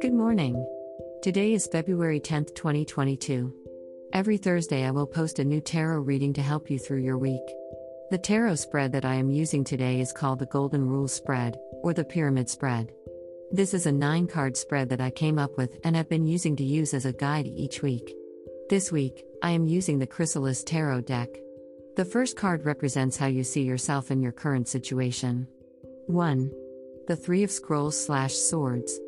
Good morning. Today is February 10th, 2022. Every Thursday, I will post a new tarot reading to help you through your week. The tarot spread that I am using today is called the Golden Rule Spread, or the Pyramid Spread. This is a nine card spread that I came up with and have been using to use as a guide each week. This week, I am using the Chrysalis Tarot deck. The first card represents how you see yourself in your current situation. 1. The Three of Scrolls slash Swords.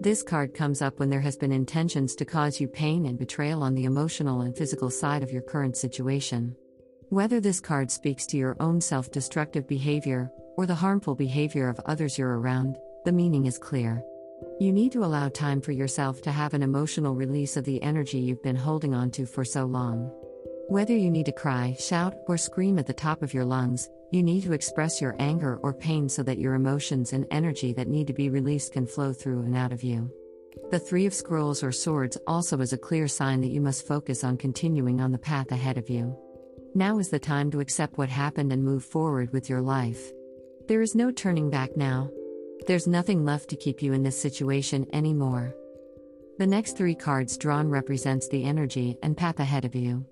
This card comes up when there has been intentions to cause you pain and betrayal on the emotional and physical side of your current situation. Whether this card speaks to your own self destructive behavior, or the harmful behavior of others you're around, the meaning is clear. You need to allow time for yourself to have an emotional release of the energy you've been holding onto for so long. Whether you need to cry, shout, or scream at the top of your lungs, you need to express your anger or pain so that your emotions and energy that need to be released can flow through and out of you. The Three of Scrolls or Swords also is a clear sign that you must focus on continuing on the path ahead of you. Now is the time to accept what happened and move forward with your life. There is no turning back now. There's nothing left to keep you in this situation anymore. The next three cards drawn represents the energy and path ahead of you.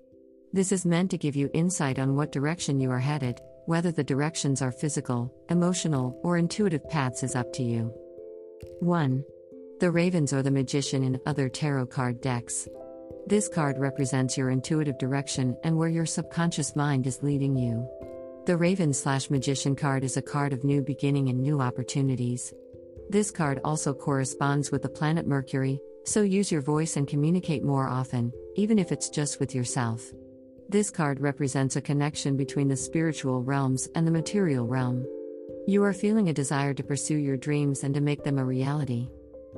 This is meant to give you insight on what direction you are headed, whether the directions are physical, emotional, or intuitive paths is up to you. 1. The Ravens or the Magician in other tarot card decks. This card represents your intuitive direction and where your subconscious mind is leading you. The Raven slash Magician card is a card of new beginning and new opportunities. This card also corresponds with the planet Mercury, so use your voice and communicate more often, even if it's just with yourself. This card represents a connection between the spiritual realms and the material realm. You are feeling a desire to pursue your dreams and to make them a reality.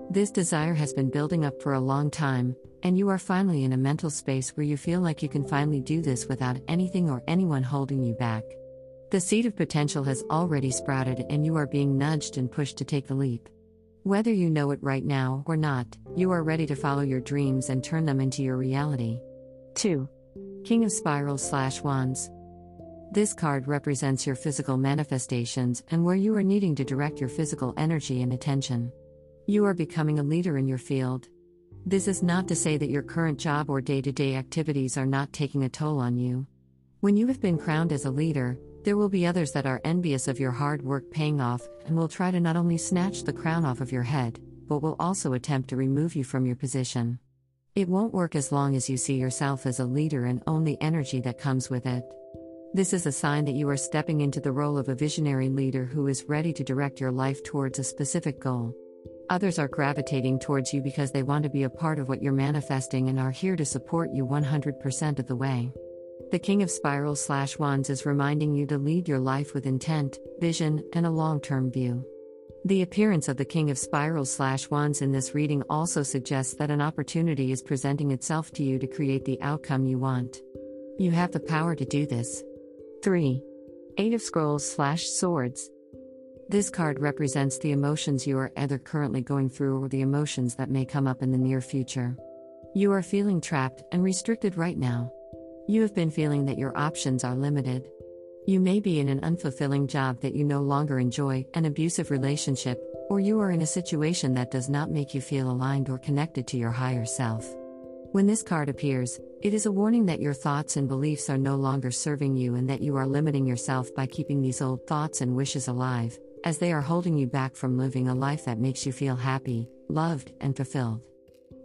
This desire has been building up for a long time, and you are finally in a mental space where you feel like you can finally do this without anything or anyone holding you back. The seed of potential has already sprouted, and you are being nudged and pushed to take the leap. Whether you know it right now or not, you are ready to follow your dreams and turn them into your reality. 2. King of Spirals slash Wands. This card represents your physical manifestations and where you are needing to direct your physical energy and attention. You are becoming a leader in your field. This is not to say that your current job or day to day activities are not taking a toll on you. When you have been crowned as a leader, there will be others that are envious of your hard work paying off and will try to not only snatch the crown off of your head, but will also attempt to remove you from your position. It won't work as long as you see yourself as a leader and own the energy that comes with it. This is a sign that you are stepping into the role of a visionary leader who is ready to direct your life towards a specific goal. Others are gravitating towards you because they want to be a part of what you're manifesting and are here to support you 100% of the way. The King of Spirals slash Wands is reminding you to lead your life with intent, vision, and a long term view. The appearance of the King of Spirals slash Wands in this reading also suggests that an opportunity is presenting itself to you to create the outcome you want. You have the power to do this. 3. Eight of Scrolls slash Swords. This card represents the emotions you are either currently going through or the emotions that may come up in the near future. You are feeling trapped and restricted right now. You have been feeling that your options are limited. You may be in an unfulfilling job that you no longer enjoy, an abusive relationship, or you are in a situation that does not make you feel aligned or connected to your higher self. When this card appears, it is a warning that your thoughts and beliefs are no longer serving you and that you are limiting yourself by keeping these old thoughts and wishes alive, as they are holding you back from living a life that makes you feel happy, loved, and fulfilled.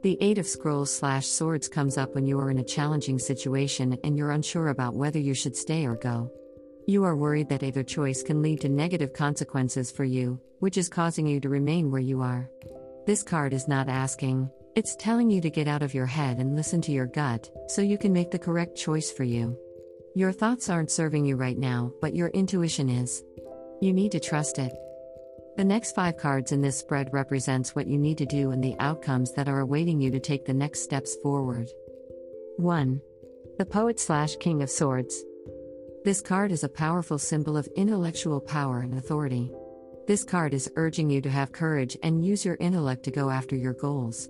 The Eight of Scrolls slash Swords comes up when you are in a challenging situation and you're unsure about whether you should stay or go. You are worried that either choice can lead to negative consequences for you, which is causing you to remain where you are. This card is not asking, it's telling you to get out of your head and listen to your gut, so you can make the correct choice for you. Your thoughts aren't serving you right now, but your intuition is. You need to trust it. The next five cards in this spread represents what you need to do and the outcomes that are awaiting you to take the next steps forward. 1. The Poet slash King of Swords. This card is a powerful symbol of intellectual power and authority. This card is urging you to have courage and use your intellect to go after your goals.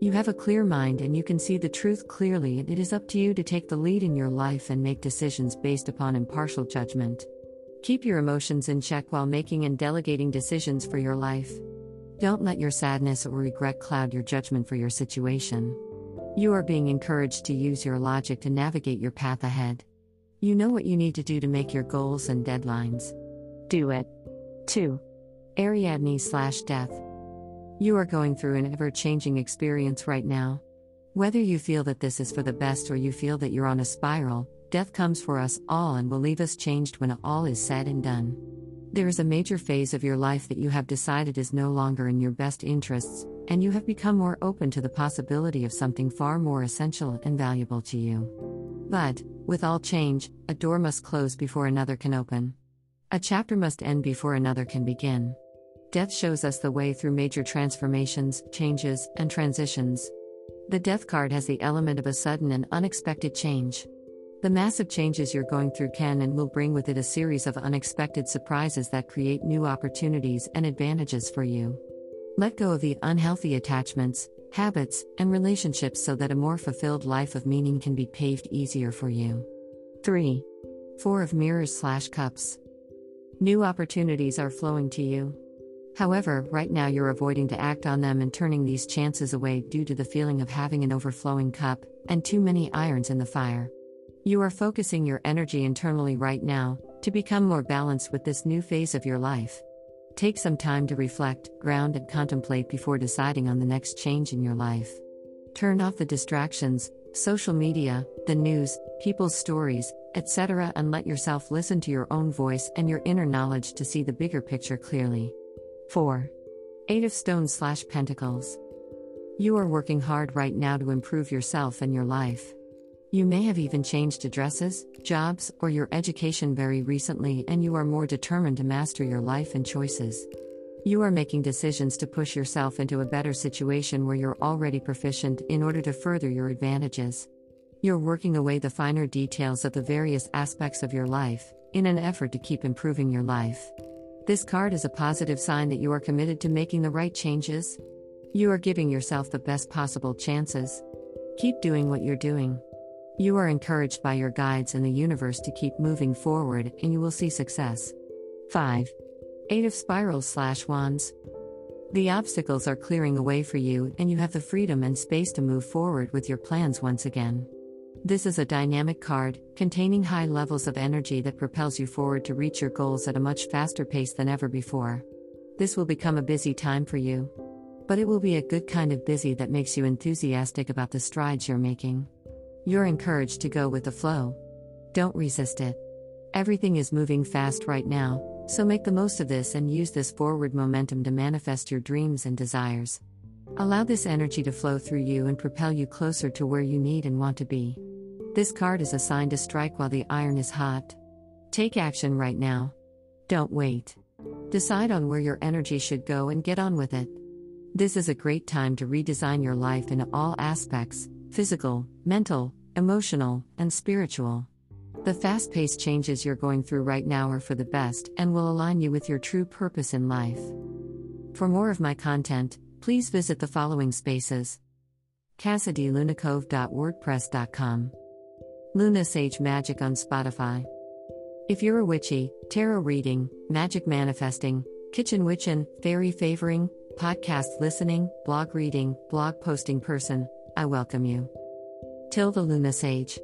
You have a clear mind and you can see the truth clearly, and it is up to you to take the lead in your life and make decisions based upon impartial judgment. Keep your emotions in check while making and delegating decisions for your life. Don't let your sadness or regret cloud your judgment for your situation. You are being encouraged to use your logic to navigate your path ahead. You know what you need to do to make your goals and deadlines. Do it. 2. Ariadne slash death. You are going through an ever changing experience right now. Whether you feel that this is for the best or you feel that you're on a spiral, death comes for us all and will leave us changed when all is said and done. There is a major phase of your life that you have decided is no longer in your best interests, and you have become more open to the possibility of something far more essential and valuable to you. But, with all change, a door must close before another can open. A chapter must end before another can begin. Death shows us the way through major transformations, changes, and transitions. The Death card has the element of a sudden and unexpected change. The massive changes you're going through can and will bring with it a series of unexpected surprises that create new opportunities and advantages for you. Let go of the unhealthy attachments, habits, and relationships so that a more fulfilled life of meaning can be paved easier for you. 3. Four of Mirrors slash Cups. New opportunities are flowing to you. However, right now you're avoiding to act on them and turning these chances away due to the feeling of having an overflowing cup and too many irons in the fire. You are focusing your energy internally right now to become more balanced with this new phase of your life. Take some time to reflect, ground, and contemplate before deciding on the next change in your life. Turn off the distractions, social media, the news, people's stories, etc., and let yourself listen to your own voice and your inner knowledge to see the bigger picture clearly. 4. Eight of Stones slash Pentacles. You are working hard right now to improve yourself and your life. You may have even changed addresses, jobs, or your education very recently, and you are more determined to master your life and choices. You are making decisions to push yourself into a better situation where you're already proficient in order to further your advantages. You're working away the finer details of the various aspects of your life, in an effort to keep improving your life. This card is a positive sign that you are committed to making the right changes. You are giving yourself the best possible chances. Keep doing what you're doing. You are encouraged by your guides and the universe to keep moving forward, and you will see success. 5. Eight of Spirals slash Wands. The obstacles are clearing away for you, and you have the freedom and space to move forward with your plans once again. This is a dynamic card, containing high levels of energy that propels you forward to reach your goals at a much faster pace than ever before. This will become a busy time for you. But it will be a good kind of busy that makes you enthusiastic about the strides you're making. You're encouraged to go with the flow. Don't resist it. Everything is moving fast right now, so make the most of this and use this forward momentum to manifest your dreams and desires. Allow this energy to flow through you and propel you closer to where you need and want to be. This card is a sign to strike while the iron is hot. Take action right now. Don't wait. Decide on where your energy should go and get on with it. This is a great time to redesign your life in all aspects physical, mental, emotional, and spiritual. The fast paced changes you're going through right now are for the best and will align you with your true purpose in life. For more of my content, please visit the following spaces CasaDeLunaCove.wordpress.com Luna Sage Magic on Spotify. If you're a witchy, tarot reading, magic manifesting, kitchen witchin, fairy favoring, podcast listening, blog reading, blog posting person, I welcome you. Till the Luna Sage.